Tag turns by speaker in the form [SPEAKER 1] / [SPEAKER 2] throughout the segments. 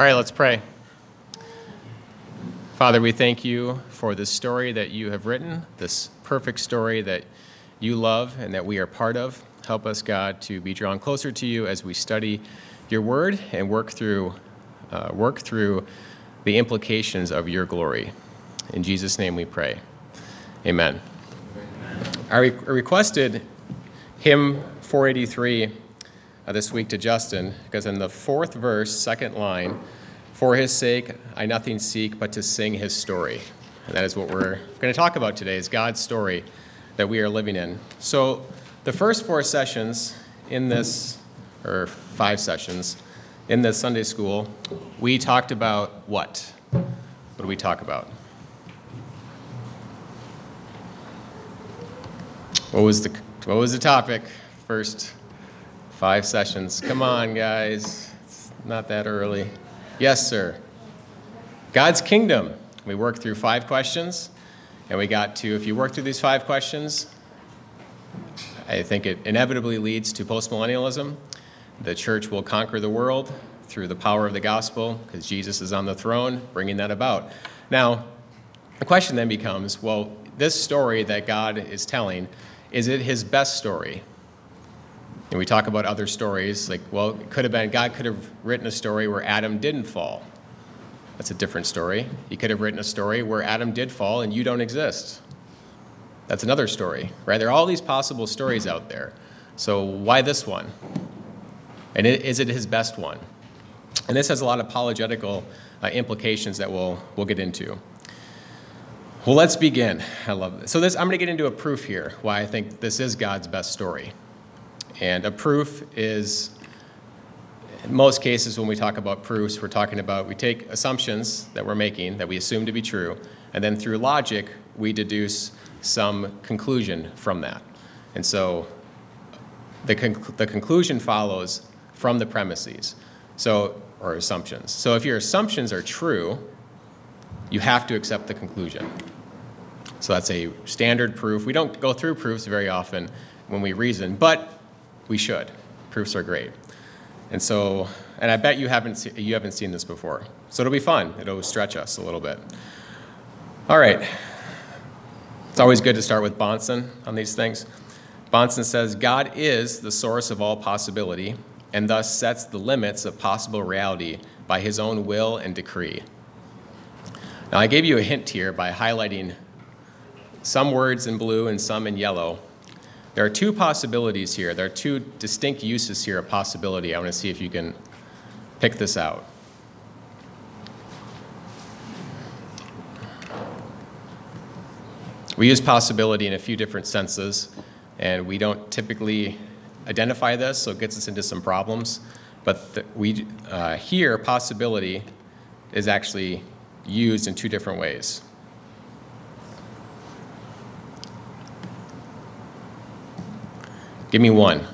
[SPEAKER 1] All right, let's pray. Father, we thank you for this story that you have written, this perfect story that you love and that we are part of. Help us, God, to be drawn closer to you as we study your word and work through, uh, work through the implications of your glory. In Jesus' name we pray. Amen. I, re- requested hymn 483 uh, this week to Justin because in the fourth verse, second line, for his sake I nothing seek but to sing his story. And that is what we're going to talk about today is God's story that we are living in. So the first four sessions in this, or five sessions in this Sunday school, we talked about what? What do we talk about? What was the what was the topic? First five sessions. Come on, guys. It's not that early. Yes, sir. God's kingdom. We worked through five questions, and we got to, if you work through these five questions, I think it inevitably leads to postmillennialism. The church will conquer the world through the power of the gospel because Jesus is on the throne bringing that about. Now, the question then becomes well, this story that God is telling, is it his best story? And we talk about other stories, like, well, it could have been, God could have written a story where Adam didn't fall. That's a different story. He could have written a story where Adam did fall and you don't exist. That's another story, right? There are all these possible stories out there. So why this one? And is it his best one? And this has a lot of apologetical uh, implications that we'll, we'll get into. Well, let's begin. I love this. So this, I'm going to get into a proof here why I think this is God's best story. And a proof is, in most cases, when we talk about proofs, we're talking about we take assumptions that we're making that we assume to be true, and then through logic, we deduce some conclusion from that. And so the, conc- the conclusion follows from the premises, so, or assumptions. So if your assumptions are true, you have to accept the conclusion. So that's a standard proof. We don't go through proofs very often when we reason, but we should. Proofs are great. And so, and I bet you haven't, se- you haven't seen this before. So it'll be fun. It'll stretch us a little bit. All right. It's always good to start with Bahnsen on these things. Bahnsen says God is the source of all possibility and thus sets the limits of possible reality by his own will and decree. Now, I gave you a hint here by highlighting some words in blue and some in yellow. There are two possibilities here. There are two distinct uses here of possibility. I want to see if you can pick this out. We use possibility in a few different senses, and we don't typically identify this, so it gets us into some problems. But we uh, here possibility is actually used in two different ways. Give me one.
[SPEAKER 2] Is it the first one, like possibility, and then, uh, increase me one.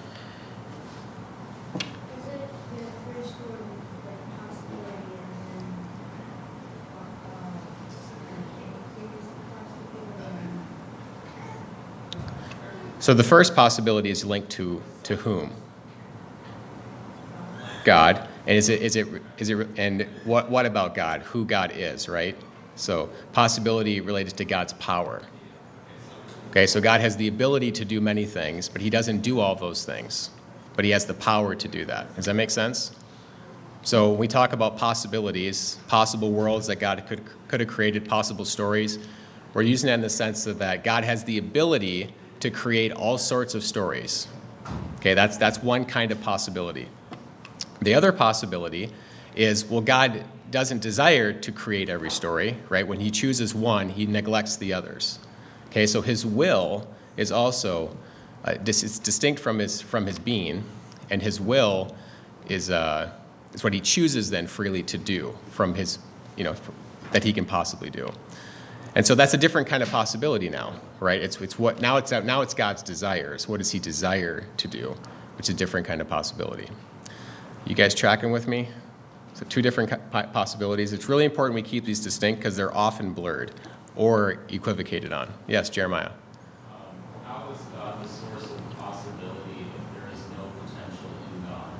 [SPEAKER 1] So the first possibility is linked to, to whom? God. And is it, is it, is it, and what, what about God? Who God is, right? So possibility related to God's power. Okay, so God has the ability to do many things, but he doesn't do all those things. But he has the power to do that. Does that make sense? So we talk about possibilities, possible worlds that God could, could have created, possible stories, we're using that in the sense of that God has the ability to create all sorts of stories. Okay, that's, that's one kind of possibility. The other possibility is, well, God doesn't desire to create every story, right? When he chooses one, he neglects the others. Okay, so his will is also uh, dis- it's distinct from his from his being, and his will is uh, is what he chooses then freely to do from his you know that he can possibly do. And so that's a different kind of possibility now, right? It's it's what now it's now it's God's desires. What does he desire to do? Which is a different kind of possibility. You guys tracking with me? So two different possibilities. It's really important we keep these distinct because they're often blurred or equivocated on. Yes, Jeremiah.
[SPEAKER 3] Um, How is God the source of possibility if there is no potential in God?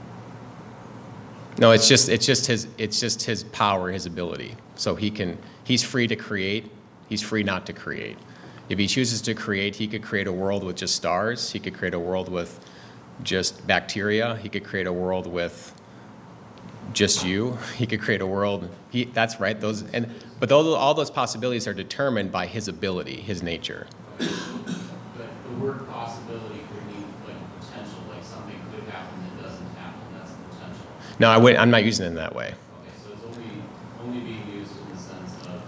[SPEAKER 1] No, it's just it's just his it's just his power, his ability. So he can he's free to create, he's free not to create. If he chooses to create, he could create a world with just stars, he could create a world with just bacteria, he could create a world with just you. He could create a world. He, that's right. Those and but those, all those possibilities are determined by his ability, his nature.
[SPEAKER 3] But the word possibility could mean like potential, like something could happen that doesn't happen, that's potential.
[SPEAKER 1] No, I would, I'm not using it in that way.
[SPEAKER 3] Okay, so it's only, only being used in the sense of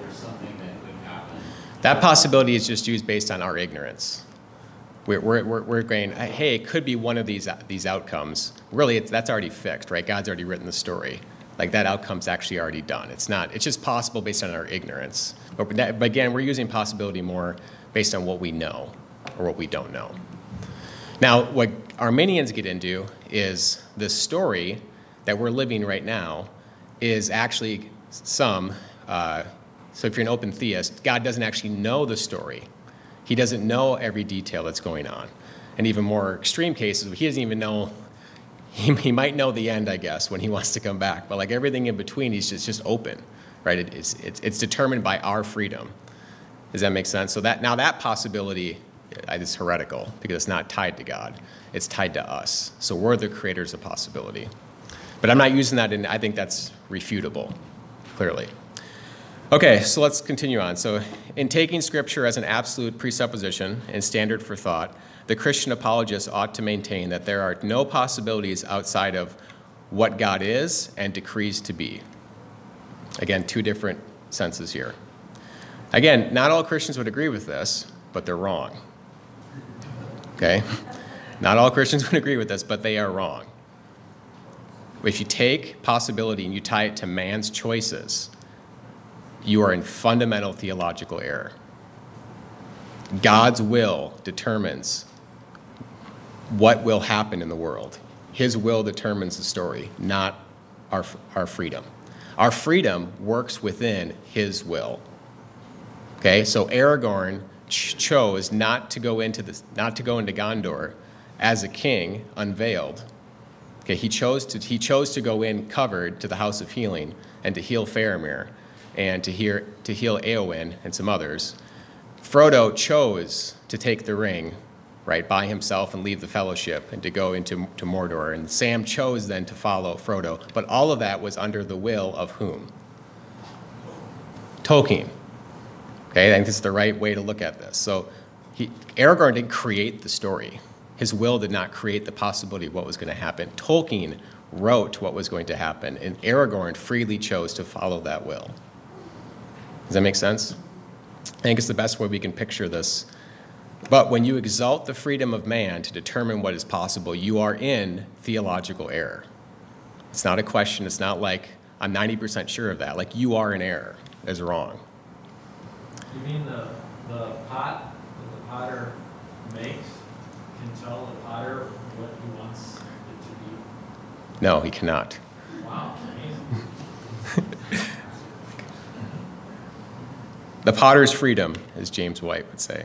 [SPEAKER 3] there's something that could happen.
[SPEAKER 1] That possibility is just used based on our ignorance. We're, we're, we're, we're going, hey, it could be one of these, these outcomes. Really, that's already fixed, right? God's already written the story. Like that outcome's actually already done. It's not, it's just possible based on our ignorance. But, that, but again, we're using possibility more based on what we know or what we don't know. Now, what Arminians get into is this story that we're living right now is actually some. Uh, so, if you're an open theist, God doesn't actually know the story. He doesn't know every detail that's going on. And even more extreme cases, he doesn't even know. He, he might know the end, I guess, when he wants to come back. But like everything in between, he's just, just open, right? It, it's, it's, it's determined by our freedom. Does that make sense? So that now that possibility uh, is heretical because it's not tied to God. It's tied to us. So we're the creators of possibility. But I'm not using that in, I think that's refutable, clearly. Okay, so let's continue on. So, in taking Scripture as an absolute presupposition and standard for thought, the Christian apologist ought to maintain that there are no possibilities outside of what God is and decrees to be. Again, two different senses here. Again, not all Christians would agree with this, but they're wrong. Okay? Not all Christians would agree with this, but they are wrong. If you take possibility and you tie it to man's choices, you are in fundamental theological error. God's will determines what will happen in the world. His will determines the story, not our, our freedom. Our freedom works within His will. Okay, so Aragorn ch- chose not to go into this, not to go into Gondor as a king unveiled. Okay, he chose to he chose to go in covered to the House of Healing and to heal Faramir and to hear to heal Eowyn and some others. Frodo chose to take the ring, right, by himself and leave the fellowship and to go into to Mordor. And Sam chose then to follow Frodo. But all of that was under the will of whom? Tolkien. Okay, I think this is the right way to look at this. So he, Aragorn didn't create the story. His will did not create the possibility of what was going to happen. Tolkien wrote what was going to happen, and Aragorn freely chose to follow that will. Does that make sense? I think it's the best way we can picture this. But when you exalt the freedom of man to determine what is possible, you are in theological error. It's not a question, it's not like I'm 90% sure of that. Like you are in error, is wrong.
[SPEAKER 4] You mean the, the pot that the potter makes can tell the potter what he wants it to be?
[SPEAKER 1] No, he cannot. The potter's freedom, as James White would say.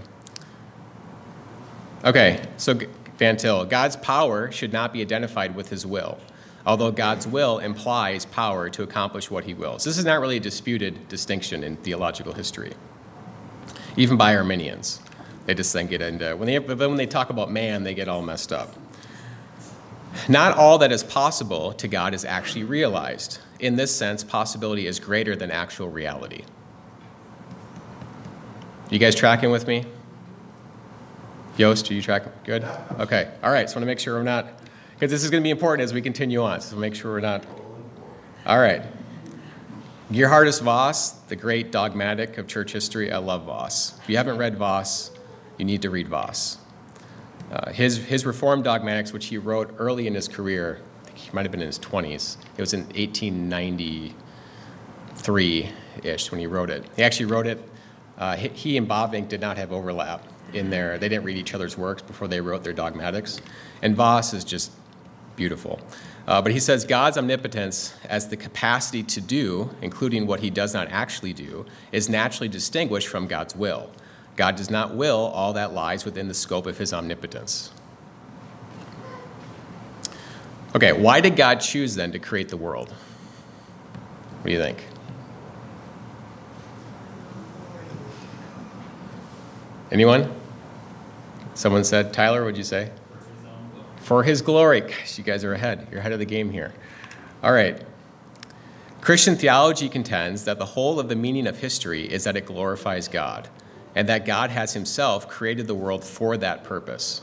[SPEAKER 1] Okay, so Van Til, God's power should not be identified with his will, although God's will implies power to accomplish what he wills. This is not really a disputed distinction in theological history, even by Arminians. They just then get into when they but when they talk about man, they get all messed up. Not all that is possible to God is actually realized. In this sense, possibility is greater than actual reality. You guys tracking with me? Yost, are you tracking? Good? Okay. All right. So I want to make sure we're not, because this is going to be important as we continue on. So make sure we're not. All right. Geerhardus Vos, the great dogmatic of church history. I love Vos. If you haven't read Vos, you need to read Vos. Uh, his, his Reformed dogmatics, which he wrote early in his career, I think he might have been in his 20s. It was in 1893 ish when he wrote it. He actually wrote it uh, he, and Bavinck did not have overlap in their, they didn't read each other's works before they wrote their dogmatics. And Vos is just beautiful. Uh, but he says God's omnipotence as the capacity to do, including what he does not actually do, is naturally distinguished from God's will. God does not will all that lies within the scope of his omnipotence. Okay, why did God choose then to create the world? What do you think? Anyone? Someone said, Tyler, what'd you say? For his glory. Gosh, you guys are ahead. You're ahead of the game here. All right. Christian theology contends that the whole of the meaning of history is that it glorifies God, and that God has himself created the world for that purpose.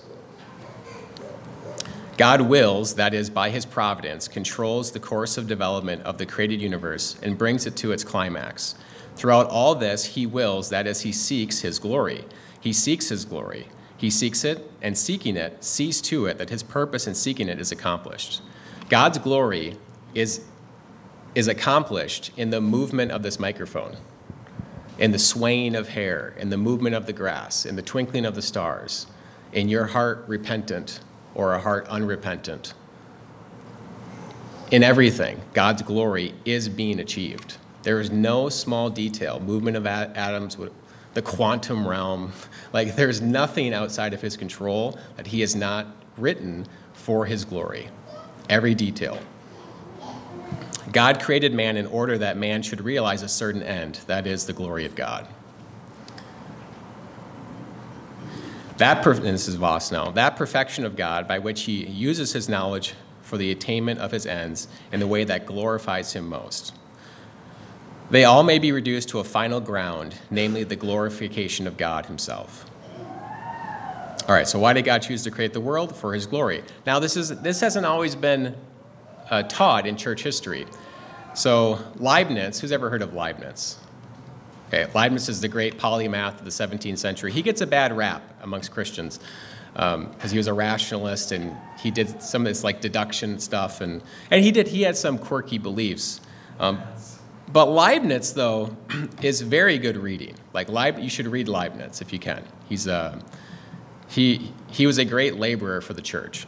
[SPEAKER 1] God wills, that is, by his providence, controls the course of development of the created universe and brings it to its climax. Throughout all this, he wills, that is, he seeks his glory. He seeks his glory. He seeks it, and seeking it, sees to it that his purpose in seeking it is accomplished. God's glory is, is accomplished in the movement of this microphone, in the swaying of hair, in the movement of the grass, in the twinkling of the stars, in your heart repentant or a heart unrepentant. In everything, God's glory is being achieved. There is no small detail, movement of atoms, the quantum realm. Like, there's nothing outside of his control that he has not written for his glory. Every detail. God created man in order that man should realize a certain end, that is, the glory of God. That, this is Vos now, that perfection of God by which he uses his knowledge for the attainment of his ends in the way that glorifies him most. They all may be reduced to a final ground, namely the glorification of God himself. All right, so why did God choose to create the world? For his glory. Now, this, is, this hasn't always been uh, taught in church history. So, Leibniz, who's ever heard of Leibniz? Okay, Leibniz is the great polymath of the 17th century. He gets a bad rap amongst Christians because um, he was a rationalist and he did some of this like deduction stuff and, and he did he had some quirky beliefs. Um, but Leibniz though is very good reading. Like Leib, you should read Leibniz if you can. He's a uh, he he was a great laborer for the church.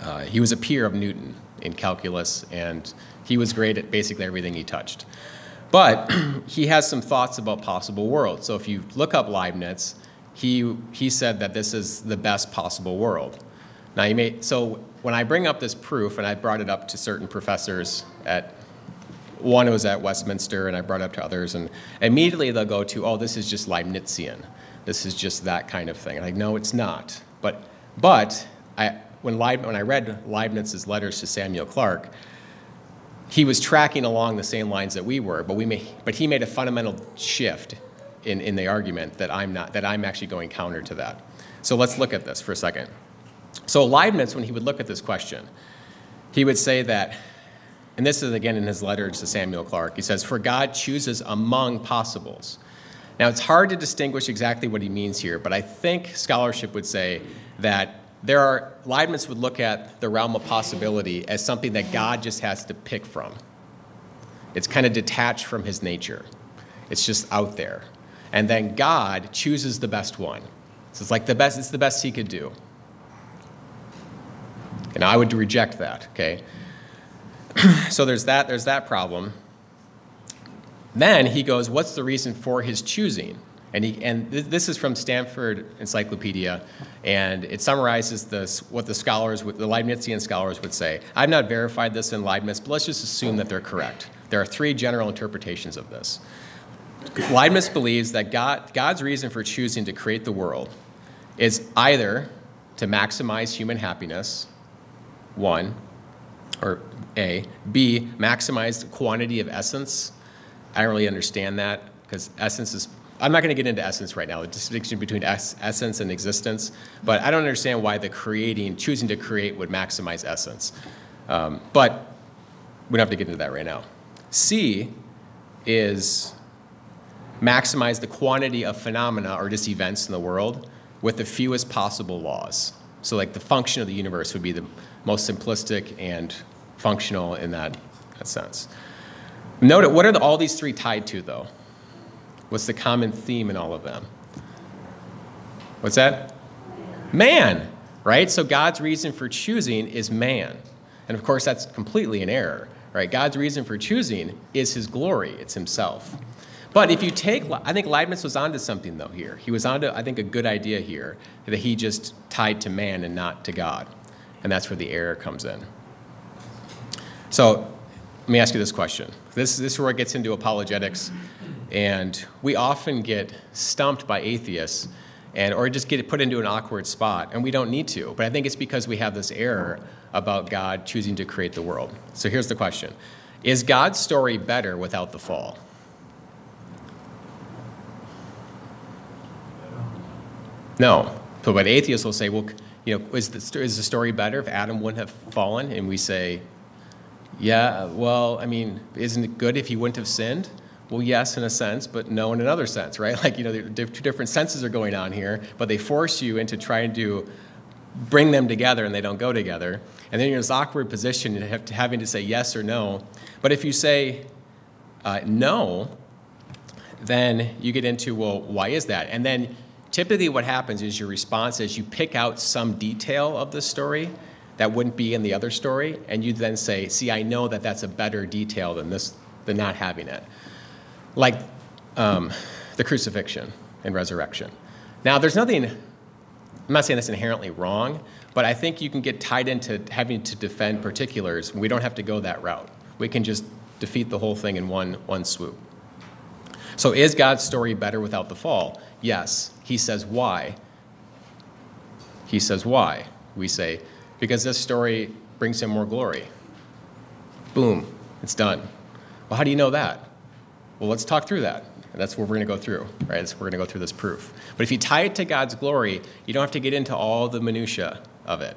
[SPEAKER 1] Uh, he was a peer of Newton in calculus and he was great at basically everything he touched. But he has some thoughts about possible worlds. So if you look up Leibniz, he, he said that this is the best possible world. Now you may, so when I bring up this proof, and I brought it up to certain professors at, one was at Westminster, and I brought up to others, and immediately they'll go to, oh, this is just Leibnizian. This is just that kind of thing. I no, it's not. But, but I, when, Leib, when I read Leibniz's letters to Samuel Clarke, he was tracking along the same lines that we were, but, we may, but he made a fundamental shift in, in the argument that I'm, not, that I'm actually going counter to that. So let's look at this for a second. So Leibniz, when he would look at this question, he would say that, and this is again in his letter to Samuel Clarke. he says, For God chooses among possibles. Now it's hard to distinguish exactly what he means here, but I think scholarship would say that there are, Leibniz would look at the realm of possibility as something that God just has to pick from. It's kind of detached from his nature, it's just out there. And then God chooses the best one. So it's like the best, it's the best he could do. And I would reject that, okay? so there's that, there's that problem. Then he goes, What's the reason for his choosing? And, he, and th- this is from Stanford Encyclopedia, and it summarizes this, what the scholars, the Leibnizian scholars would say. I've not verified this in Leibniz, but let's just assume that they're correct. There are three general interpretations of this. Leibniz believes that God, God's reason for choosing to create the world is either to maximize human happiness, one, or A, B, maximize the quantity of essence. I don't really understand that because essence is I'm not going to get into essence right now, the distinction between es- essence and existence, but I don't understand why the creating, choosing to create would maximize essence. Um, but we don't have to get into that right now. C is maximize the quantity of phenomena or just events in the world with the fewest possible laws. So, like the function of the universe would be the most simplistic and functional in that, that sense. Note what are the, all these three tied to, though? What's the common theme in all of them? What's that? Man, right? So God's reason for choosing is man. And of course, that's completely an error, right? God's reason for choosing is his glory, it's himself. But if you take, I think Leibniz was onto something though here. He was onto, I think, a good idea here that he just tied to man and not to God. And that's where the error comes in. So let me ask you this question. This, this is where it gets into apologetics, and we often get stumped by atheists and or just get put into an awkward spot, and we don't need to. But I think it's because we have this error about God choosing to create the world. So here's the question: Is God's story better without the fall? No. So, but atheists will say, well, you know, is the, is the story better if Adam wouldn't have fallen? And we say, yeah, well, I mean, isn't it good if he wouldn't have sinned? Well, yes, in a sense, but no in another sense, right? Like, you know, two different senses are going on here, but they force you into trying to bring them together and they don't go together. And then you're in this awkward position of having to say yes or no. But if you say uh, no, then you get into, well, why is that? And then typically what happens is your response is you pick out some detail of the story that wouldn't be in the other story, and you'd then say, see, I know that that's a better detail than this, than not having it. Like um, the crucifixion and resurrection. Now, there's nothing, I'm not saying that's inherently wrong, but I think you can get tied into having to defend particulars. We don't have to go that route. We can just defeat the whole thing in one, one swoop. So, is God's story better without the fall? Yes. He says, why? He says, why? We say, because this story brings him more glory. Boom, it's done. Well, how do you know that? Well, let's talk through that. And that's what we're going to go through, right? We're going to go through this proof. But if you tie it to God's glory, you don't have to get into all the minutiae of it.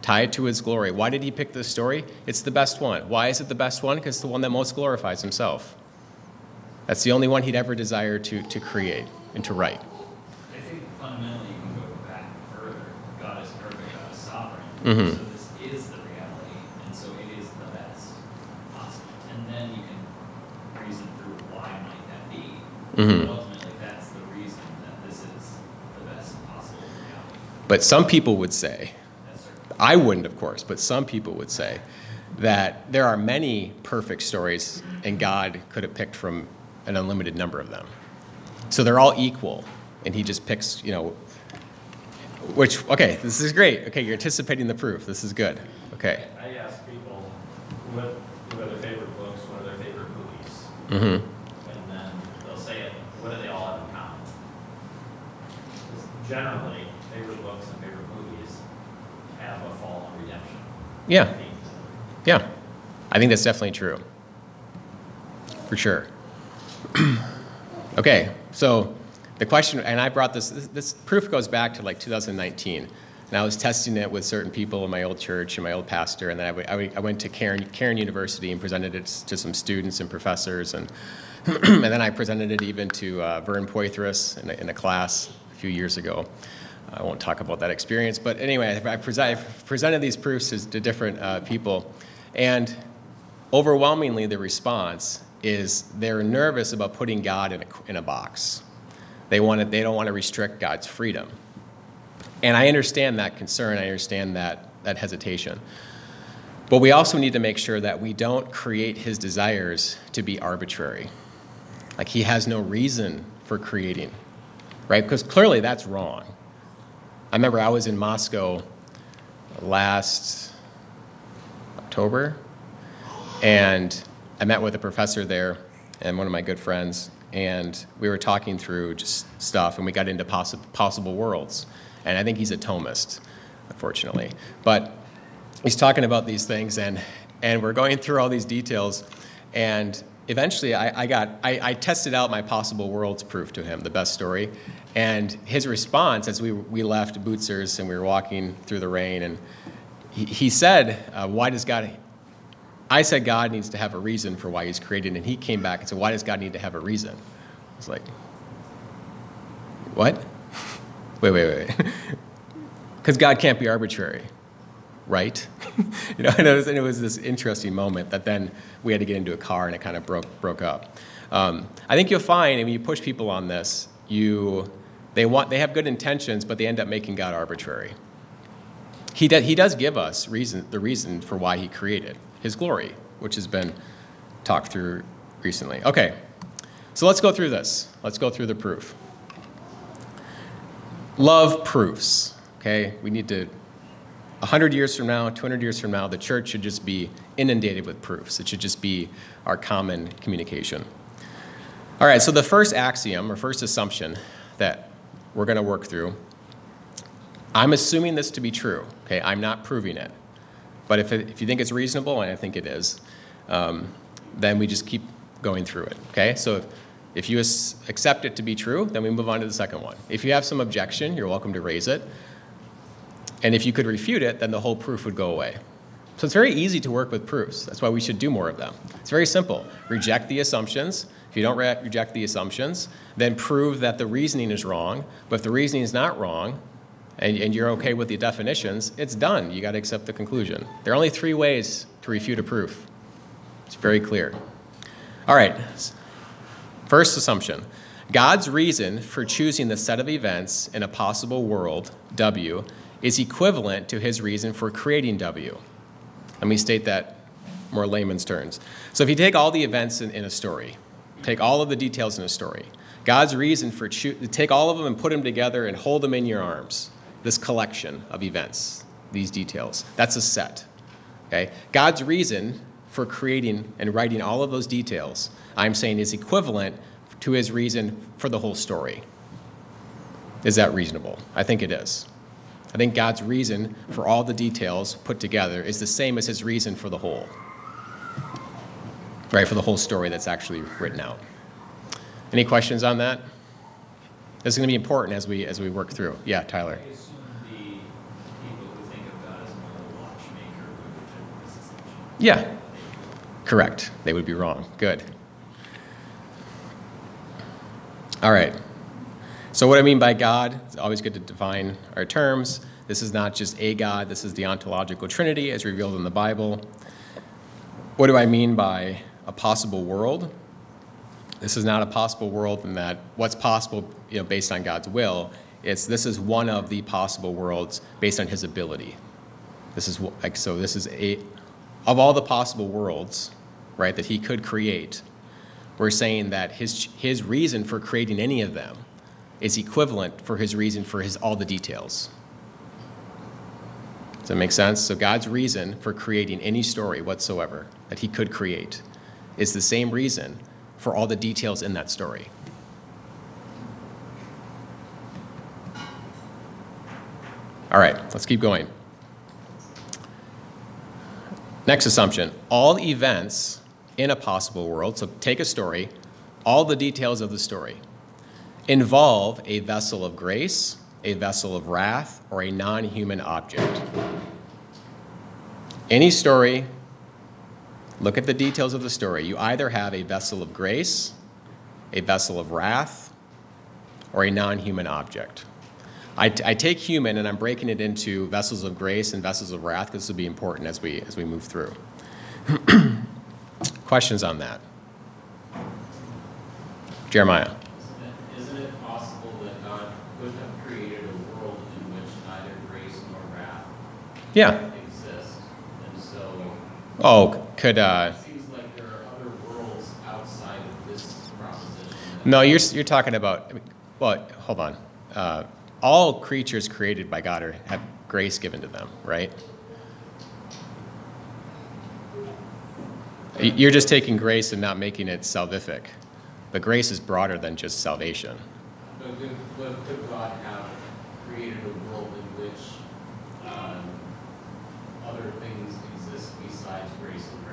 [SPEAKER 1] Tie it to his glory. Why did he pick this story? It's the best one. Why is it the best one? Because it's the one that most glorifies himself. That's the only one he'd ever desire to, to create and to write.
[SPEAKER 4] I think fundamentally you can go back further. God is perfect, God is sovereign.
[SPEAKER 1] Mhm.
[SPEAKER 4] So this is the reality, and so it is the best possible. And then you can reason through why might that be.
[SPEAKER 1] Mhm.
[SPEAKER 4] But ultimately, that's the reason that this is the best possible reality.
[SPEAKER 1] But some people would say,
[SPEAKER 4] That's certain.
[SPEAKER 1] I wouldn't, of course, but some people would say that there are many perfect stories, and God could have picked from an unlimited number of them. So they're all equal, and He just picks, you know, which, okay, this is great. Okay, you're anticipating the proof. This is good. Okay.
[SPEAKER 4] I ask people, what, what are their favorite books, what are their favorite movies?
[SPEAKER 1] Mm-hmm.
[SPEAKER 4] And then they'll say it, what do they all have in common? 'Cause Generally, favorite books and favorite movies have a fall and redemption.
[SPEAKER 1] Yeah. Yeah. I think that's definitely true. For sure. okay, so the question, and I brought this, this, this proof goes back to like 2019. And I was testing it with certain people in my old church and my old pastor, and then I, w- I w- I went to Cairn, Cairn University and presented it to some students and professors, and, and then I presented it even to uh, Vern Poythress in a, in a class a few years ago. I won't talk about that experience, but anyway, I, I presented these proofs to, to different uh, people, and overwhelmingly the response is they're nervous about putting God in a, in a box. They, want to, they don't want to restrict God's freedom. And I understand that concern, I understand that, that hesitation. But we also need to make sure that we don't create his desires to be arbitrary. Like he has no reason for creating, right? Because clearly that's wrong. I remember I was in Moscow last October, and I met with a professor there and one of my good friends, and we were talking through just stuff, and we got into possi- possible worlds. And I think he's a Thomist, unfortunately. But he's talking about these things, and, and we're going through all these details, and eventually I, I got, I, I tested out my possible worlds proof to him, the best story, and his response as we, we left Bucer's and we were walking through the rain, and he, he said, uh, why does God, I said God needs to have a reason for why he's created, and he came back and said, why does God need to have a reason? I was like, what? Wait, wait, wait. Because God can't be arbitrary, right? you know, and it, was, and it was this interesting moment that then we had to get into a car and it kind of broke, broke up. Um, I think you'll find, when you push people on this, you, they, want, they have good intentions, but they end up making God arbitrary. He, do, he does give us reason, the reason for why he created his glory, which has been talked through recently. Okay, so let's go through this. Let's go through the proof. Love proofs. Okay, we need to 100 years from now, 200 years from now, the church should just be inundated with proofs. It should just be our common communication. All right, so the first axiom or first assumption that we're going to work through, I'm assuming this to be true, okay? I'm not proving it. But if, it, if you think it's reasonable, and I think it is, um, then we just keep going through it, okay? So if, if you as- accept it to be true, then we move on to the second one. If you have some objection, you're welcome to raise it. And if you could refute it, then the whole proof would go away. So it's very easy to work with proofs. That's why we should do more of them. It's very simple. Reject the assumptions. If you don't re- reject the assumptions, then prove that the reasoning is wrong. But if the reasoning is not wrong, and, and you're okay with the definitions, it's done. You got to accept the conclusion. There are only three ways to refute a proof. It's very clear. All right. First assumption God's reason for choosing the set of events in a possible world, W, is equivalent to his reason for creating W. Let me state that more layman's terms. So if you take all the events in, in a story, take all of the details in a story, God's reason for choo- take all of them and put them together and hold them in your arms. This collection of events, these details, that's a set. Okay? God's reason for creating and writing all of those details, I'm saying, is equivalent to his reason for the whole story. Is that reasonable? I think it is. I think God's reason for all the details put together is the same as his reason for the whole. Right, for the whole story that's actually written out. Any questions on that? Is going to be important as we as we work through. Yeah, Tyler.
[SPEAKER 4] I assume the people who think of God as more of a watchmaker would reject this assumption.
[SPEAKER 1] Yeah, correct. They would be wrong. Good. All right. So, what I mean by God, it's always good to define our terms. This is not just a God, this is the ontological trinity as revealed in the Bible. What do I mean by a possible world? This is not a possible world and that what's possible you know, based on God's will. It's this is one of the possible worlds based on his ability. This is like so this is a of all the possible worlds, right, that he could create. We're saying that his his reason for creating any of them is equivalent for his reason for his all the details. Does that make sense? So God's reason for creating any story whatsoever that he could create is the same reason for all the details in that story. All right, let's keep going. Next assumption all events in a possible world, so take a story, all the details of the story, involve a vessel of grace, a vessel of wrath, or a non human object. Any story, look at the details of the story. You either have a vessel of grace, a vessel of wrath, or a non human object. I, I take human and I'm breaking it into vessels of grace and vessels of wrath because this will be important as we, as we move through. Questions on that? Jeremiah.
[SPEAKER 5] Isn't it possible that God could have created a world in which neither grace nor wrath
[SPEAKER 1] Yeah.
[SPEAKER 5] exist? And so,
[SPEAKER 1] Oh, could, uh,
[SPEAKER 5] like there are other worlds outside of this proposition.
[SPEAKER 1] no, you're, you're talking about, well, hold on. Uh, all creatures created by God are, have grace given to them, right? You're just taking grace and not making it salvific. But grace is broader than just salvation.
[SPEAKER 5] But could, but could God have created a world in which, um, other things exist besides grace and?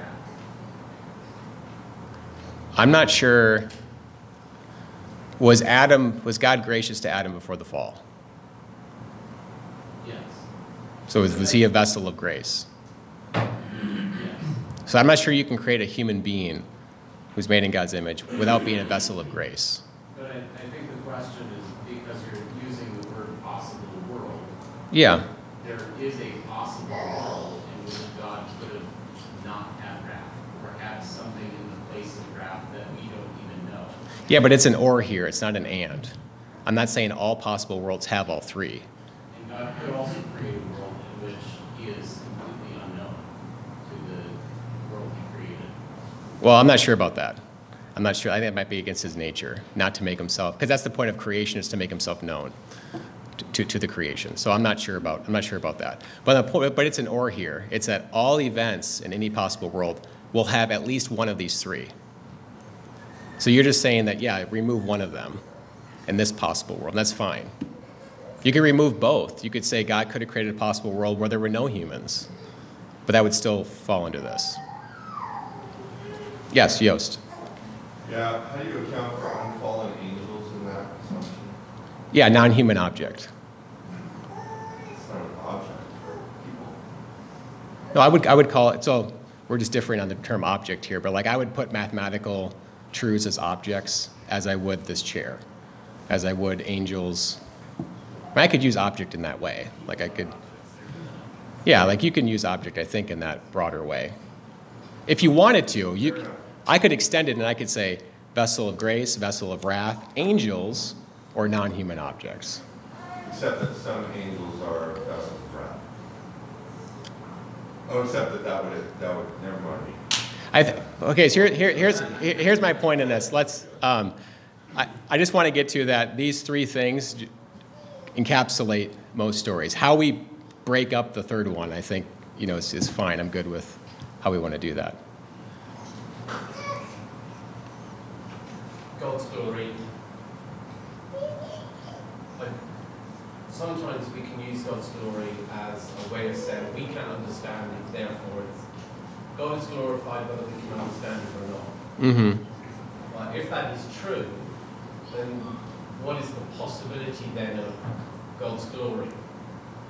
[SPEAKER 1] I'm not sure. Was Adam, was God gracious to Adam before the fall?
[SPEAKER 5] Yes,
[SPEAKER 1] So was, was he a vessel of grace?
[SPEAKER 5] yes.
[SPEAKER 1] So I'm not sure you can create a human being who's made in God's image without being a vessel of grace.
[SPEAKER 5] But I, I think the question is, because you're using the word possible world,
[SPEAKER 1] Yeah,
[SPEAKER 5] there is a possible world in which God could have not had wrath, or had something in the place of wrath that we don't even know.
[SPEAKER 1] Yeah, but it's an or here. It's not an and. I'm not saying all possible worlds have all three.
[SPEAKER 5] And God could also create a world in which he is completely unknown to the world he created.
[SPEAKER 1] Well, I'm not sure about that. I'm not sure. I think it might be against his nature, not to make himself, because that's the point of creation is to make himself known, to, to, the creation. So I'm not sure about I'm not sure about that. But the point, but it's an or here. It's that all events in any possible world will have at least one of these three. So you're just saying that yeah, remove one of them in this possible world. And that's fine. You could remove both. You could say God could have created a possible world where there were no humans, but that would still fall into this. Yes, Yost.
[SPEAKER 6] Yeah, how do you account for unfallen angels in that assumption?
[SPEAKER 1] Yeah, non-human object.
[SPEAKER 6] It's not an object people.
[SPEAKER 1] No, I would, I would call it, so we're just differing on the term object here, but like I would put mathematical truths as objects as I would this chair, as I would angels. I could use object in that way. Like I could, yeah, like you can use object, I think, in that broader way. If you wanted to, you, I could extend it and I could say vessel of grace, vessel of wrath, angels, or non human objects.
[SPEAKER 6] Except that some angels are vessels of wrath. Oh, except that that would, that would, never mind. Me.
[SPEAKER 1] I th- okay, so here, here, here's, here's my point in this. Let's, um, I, I just want to get to that these three things encapsulate most stories. How we break up the third one, I think, you know, is, is fine. I'm good with how we want to do that.
[SPEAKER 3] God's glory. Like, sometimes we can use God's glory as a way of saying we can't understand it, therefore it's God is glorified whether we can understand it or not.
[SPEAKER 1] Mm-hmm.
[SPEAKER 3] Like, if that is true, then what is the possibility then of God's glory?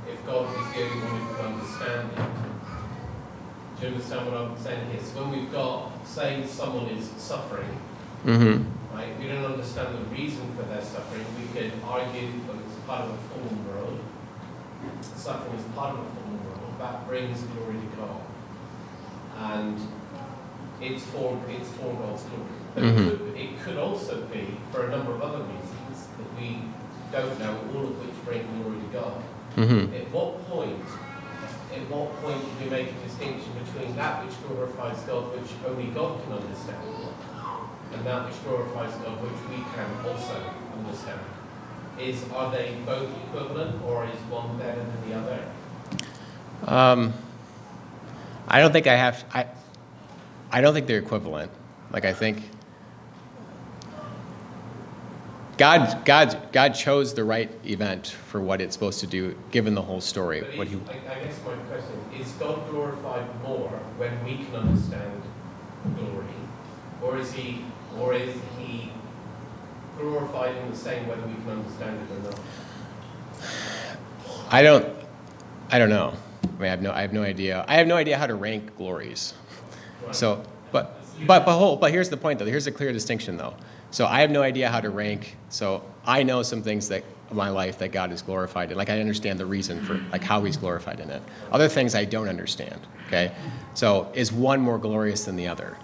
[SPEAKER 3] If God is the only one who can understand it. Do you understand what I'm saying here? So when we've got, say someone is suffering,
[SPEAKER 1] Mm-hmm.
[SPEAKER 3] right, we don't understand the reason for their suffering, we could argue that it's part of a fallen world. Suffering is part of a fallen world, that brings glory to God. And it's for, it's for God's glory. But it
[SPEAKER 1] Mhm.
[SPEAKER 3] could- It could also be for a number of other reasons that we don't know, all of which bring glory to God.
[SPEAKER 1] Mm-hmm.
[SPEAKER 3] At what point, at what point do we make a distinction between that which glorifies God, which only God can understand, and that which glorifies God, which we can also understand? Is, are they both equivalent, or is one better than the other?
[SPEAKER 1] Um, I don't think I have. I, I don't think they're equivalent. Like I think God, God, God chose the right event for what it's supposed to do, given the whole story.
[SPEAKER 3] But
[SPEAKER 1] What
[SPEAKER 3] is,
[SPEAKER 1] he,
[SPEAKER 3] I, I guess my question, is God glorified more when we can understand glory? Or is he, or is he glorified in the same whether we can understand it or not?
[SPEAKER 1] I don't, I don't know. I mean, I have no, I have no idea. I have no idea how to rank glories. So, but, but, but, hold, but here's the point though. Here's a clear distinction though. So I have no idea how to rank. So I know some things that my life that God is glorified in. Like I understand the reason for like how He's glorified in it. Other things I don't understand. Okay. So is one more glorious than the other?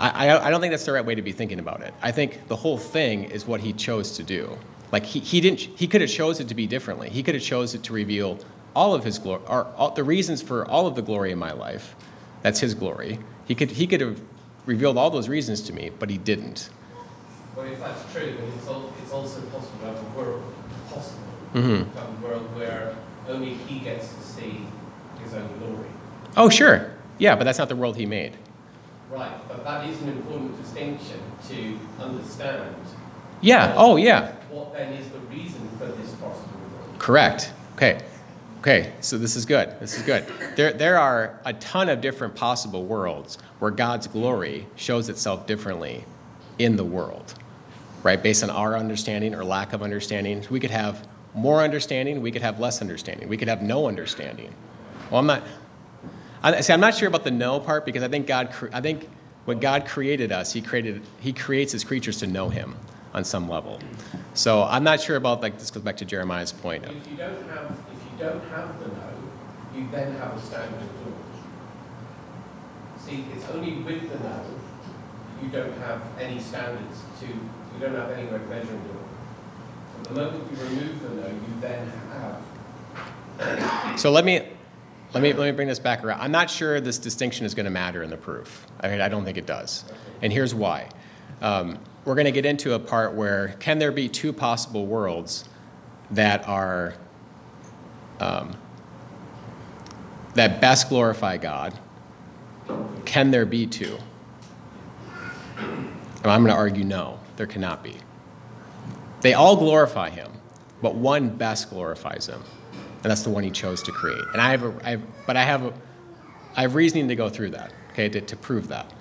[SPEAKER 1] I, I, I don't think that's the right way to be thinking about it. I think the whole thing is what He chose to do. Like he, he didn't. He could have chose it to be differently. He could have chose it to reveal all of His glory, or all, the reasons for all of the glory in my life. That's His glory. He could he could have revealed all those reasons to me, but He didn't.
[SPEAKER 3] Well, if that's true, then it's, al- it's also possible to have a world, possible,
[SPEAKER 1] Mhm.
[SPEAKER 3] to have a world where only he gets to see his own glory.
[SPEAKER 1] Oh sure, yeah, but that's not the world He made.
[SPEAKER 3] Right, but that is an important distinction to understand.
[SPEAKER 1] Yeah. Oh yeah.
[SPEAKER 3] What then is the reason for this possible world?
[SPEAKER 1] Correct. Okay. Okay, so this is good. This is good. There, there are a ton of different possible worlds where God's glory shows itself differently in the world, right? Based on our understanding or lack of understanding. We could have more understanding, we could have less understanding, we could have no understanding. Well, I'm not, I, see, I'm not sure about the no part because I think God, I think when God created us, He created, He creates His creatures to know Him on some level. So I'm not sure about like this goes back to Jeremiah's point.
[SPEAKER 3] You don't have, the no, you then have a standard glory. See, it's only with the no, you don't have any standards to, you don't have any way of measuring glory. From the moment you remove the no, you then have
[SPEAKER 1] So let me, let me, let me bring this back around. I'm not sure this distinction is going to matter in the proof. I mean, I don't think it does. And here's why. Um, we're going to get into a part where can there be two possible worlds that are um, that best glorify God, can there be two? And I'm going to argue no, there cannot be. They all glorify him, but one best glorifies him, and that's the one he chose to create. And I have, a, I have but I have, a, I have reasoning to go through that, okay, to, to prove that.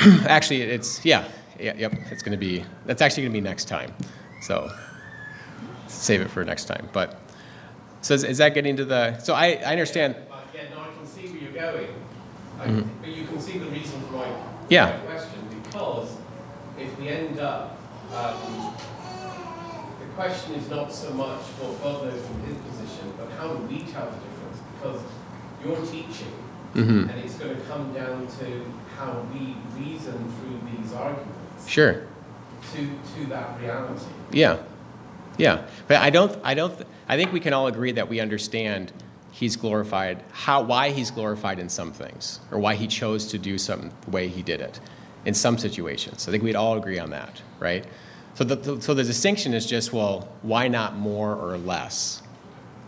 [SPEAKER 1] actually, it's yeah, yeah, yep. It's going to be that's actually going to be next time, so save it for next time. But so is, is that getting to the? So I, I understand.
[SPEAKER 3] But yeah, no, I can see where you're going. I,
[SPEAKER 1] Mhm.
[SPEAKER 3] But you can see the reason for my,
[SPEAKER 1] Yeah.
[SPEAKER 3] my question, because if we end up, um, the question is not so much what God knows from his position, but how do we tell the difference? Because you're teaching,
[SPEAKER 1] Mhm.
[SPEAKER 3] and it's going to come down to how we reason through these arguments
[SPEAKER 1] Sure.
[SPEAKER 3] to, to that reality.
[SPEAKER 1] Yeah, yeah, but I don't. I don't. I think we can all agree that we understand he's glorified. How? Why he's glorified in some things, or why he chose to do something the way he did it, in some situations. I think we'd all agree on that, right? So the, so the distinction is just well, why not more or less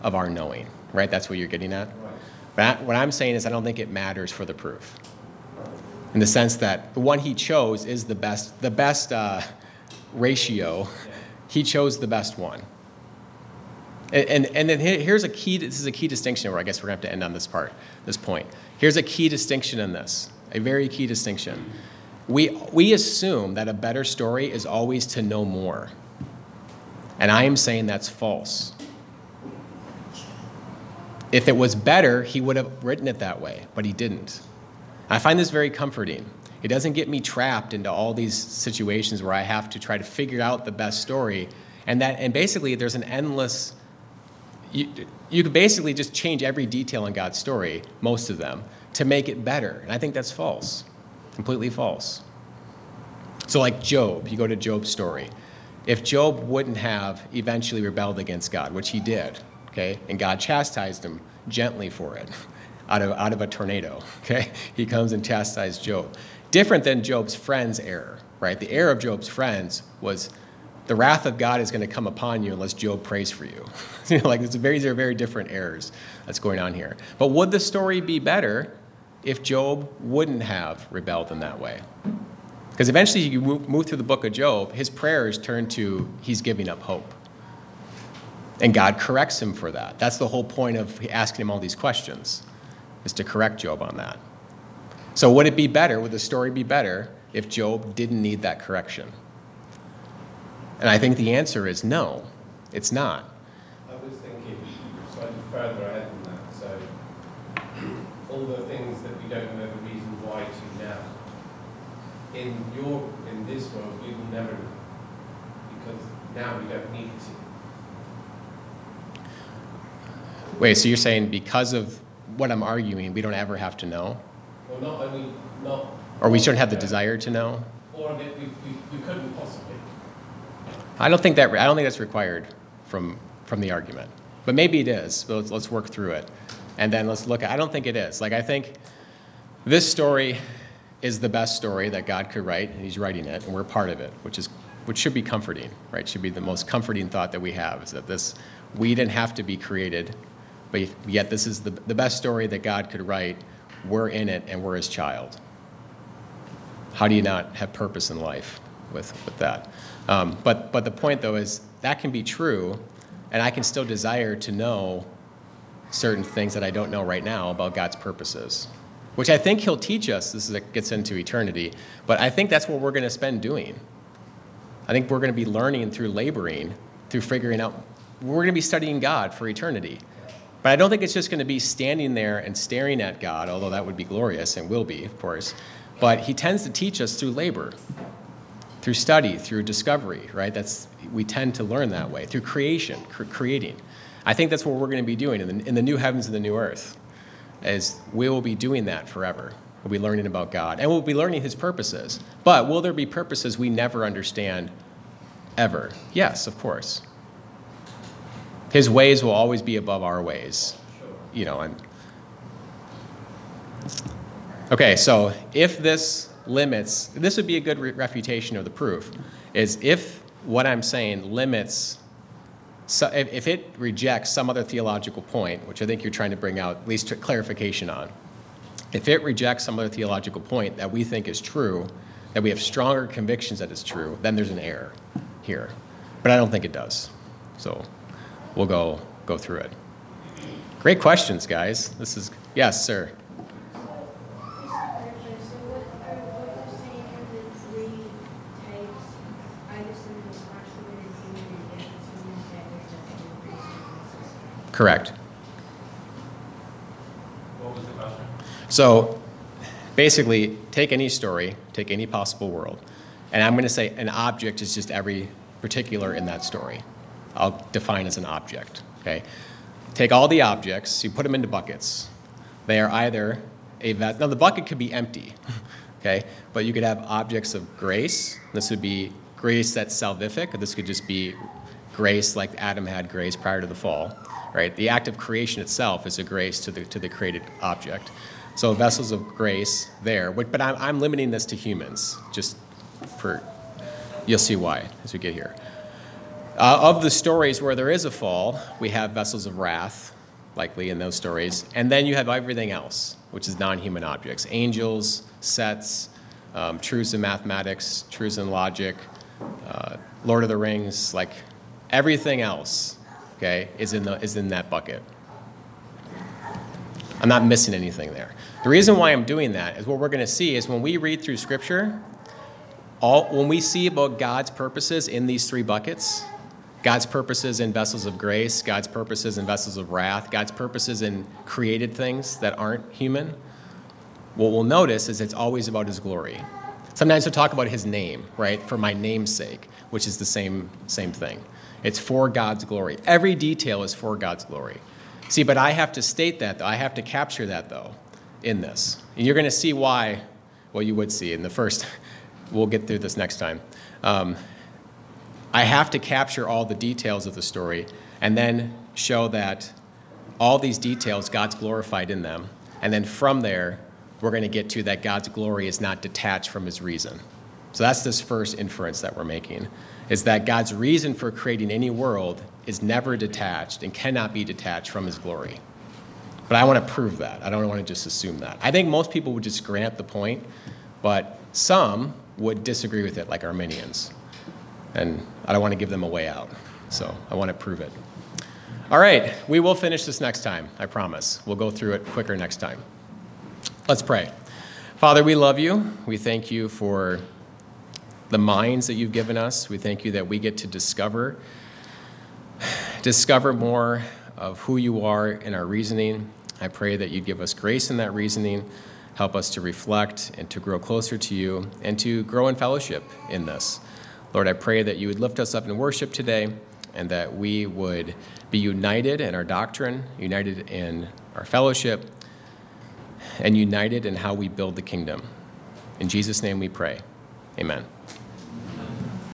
[SPEAKER 1] of our knowing, right? That's what you're getting at. But what I'm saying is, I don't think it matters for the proof. In the sense that the one he chose is the best, the best uh, ratio. He chose the best one. And, and, then here's a key, this is a key distinction where I guess we're going to have to end on this part, this point. Here's a key distinction in this, a very key distinction. We, we assume that a better story is always to know more. And I am saying that's false. If it was better, he would have written it that way, but he didn't. I find this very comforting. It doesn't get me trapped into all these situations where I have to try to figure out the best story. And that and basically there's an endless you, you could basically just change every detail in God's story, most of them, to make it better. And I think that's false. Completely false. So like Job, you go to Job's story. If Job wouldn't have eventually rebelled against God, which he did, okay, and God chastised him gently for it, out of, out of a tornado, okay, he comes and chastised Job. Different than Job's friend's error, right? The error of Job's friends was the wrath of God is going to come upon you unless Job prays for you. you know, like it's very, these are very different errors that's going on here. But would the story be better if Job wouldn't have rebelled in that way? Because eventually you move, move through the book of Job, his prayers turn to he's giving up hope. And God corrects him for that. That's the whole point of asking him all these questions, is to correct Job on that. So would it be better, would the story be better if Job didn't need that correction? And I think the answer is no, it's not.
[SPEAKER 3] I was thinking slightly further ahead than that, so all the things that we don't know the reason why to now. In your, in this world, we will never know, because now we don't need to.
[SPEAKER 1] Wait, so you're saying because of what I'm arguing, we don't ever have to know?
[SPEAKER 3] Well, not only, not.
[SPEAKER 1] Or we shouldn't have the desire to know?
[SPEAKER 3] Or that we, we, we couldn't possibly.
[SPEAKER 1] I don't think that, I don't think that's required from, from the argument. But maybe it is, but let's, let's work through it. And then let's look, at, I don't think it is. Like, I think this story is the best story that God could write, and he's writing it, and we're part of it, which is, which should be comforting, right? Should be the most comforting thought that we have, is that this, we didn't have to be created, but yet this is the, the best story that God could write. We're in it, and we're his child. How do you not have purpose in life with, with that? Um, but, but the point, though, is that can be true, and I can still desire to know certain things that I don't know right now about God's purposes, which I think He'll teach us. This is, it gets into eternity, but I think that's what we're going to spend doing. I think we're going to be learning through laboring, through figuring out, we're going to be studying God for eternity. But I don't think it's just going to be standing there and staring at God, although that would be glorious and will be, of course. But He tends to teach us through labor, through study, through discovery, right? That's, we tend to learn that way, through creation, cr- creating. I think that's what we're going to be doing in the, in the new heavens and the new earth, is we will be doing that forever. We'll be learning about God, and we'll be learning His purposes. But will there be purposes we never understand ever? Yes, of course. His ways will always be above our ways, you know. And okay, so if this limits, this would be a good re- refutation of the proof, is if what I'm saying limits so if, if it rejects some other theological point, which I think you're trying to bring out at least clarification on, if it rejects some other theological point that we think is true, that we have stronger convictions that it's true, then there's an error here. But I don't think it does. So we'll go go through it. Great questions, guys. This is yes, sir.
[SPEAKER 2] So, just to clarify, so what are, what you're saying are the three types, I assume the postulated human and Jefferson and Taylor, Justin and Priest.
[SPEAKER 1] Correct.
[SPEAKER 4] What was the question?
[SPEAKER 1] So basically, take any story, take any possible world, and I'm going to say an object is just every particular in that story. I'll define as an object, okay? Take all the objects, you put them into buckets. They are either a ves- now the bucket could be empty, okay? But you could have objects of grace. This would be grace that's salvific. This could just be grace like Adam had grace prior to the fall, right? The act of creation itself is a grace to the, to the created object. So vessels of grace there, but, I'm, I'm limiting this to humans, just for, you'll see why as we get here. Uh, of the stories where there is a fall, we have vessels of wrath, likely in those stories, and then you have everything else, which is non-human objects, angels, sets, um, truths in mathematics, truths in logic, uh, Lord of the Rings, like everything else, okay, is in the is in that bucket. I'm not missing anything there. The reason why I'm doing that is what we're going to see is when we read through Scripture, all when we see about God's purposes in these three buckets, God's purposes in vessels of grace, God's purposes in vessels of wrath, God's purposes in created things that aren't human, what we'll notice is it's always about His glory. Sometimes we'll talk about His name, right? For my name's sake, which is the same same thing. It's for God's glory. Every detail is for God's glory. See, but I have to state that, though. I have to capture that, though, in this. And you're going to see why, well, you would see in the first, we'll get through this next time. Um, I have to capture all the details of the story and then show that all these details, God's glorified in them. And then from there, we're going to get to that God's glory is not detached from his reason. So that's this first inference that we're making is that God's reason for creating any world is never detached and cannot be detached from his glory. But I want to prove that. I don't want to just assume that. I think most people would just grant the point, but some would disagree with it, like Arminians. And I don't want to give them a way out. So I want to prove it. All right, we will finish this next time, I promise. We'll go through it quicker next time. Let's pray. Father, we love you. We thank you for the minds that you've given us. We thank you that we get to discover discover more of who you are in our reasoning. I pray that you give us grace in that reasoning, help us to reflect and to grow closer to you and to grow in fellowship in this. Lord, I pray that you would lift us up in worship today and that we would be united in our doctrine, united in our fellowship, and united in how we build the kingdom. In Jesus' name we pray. Amen.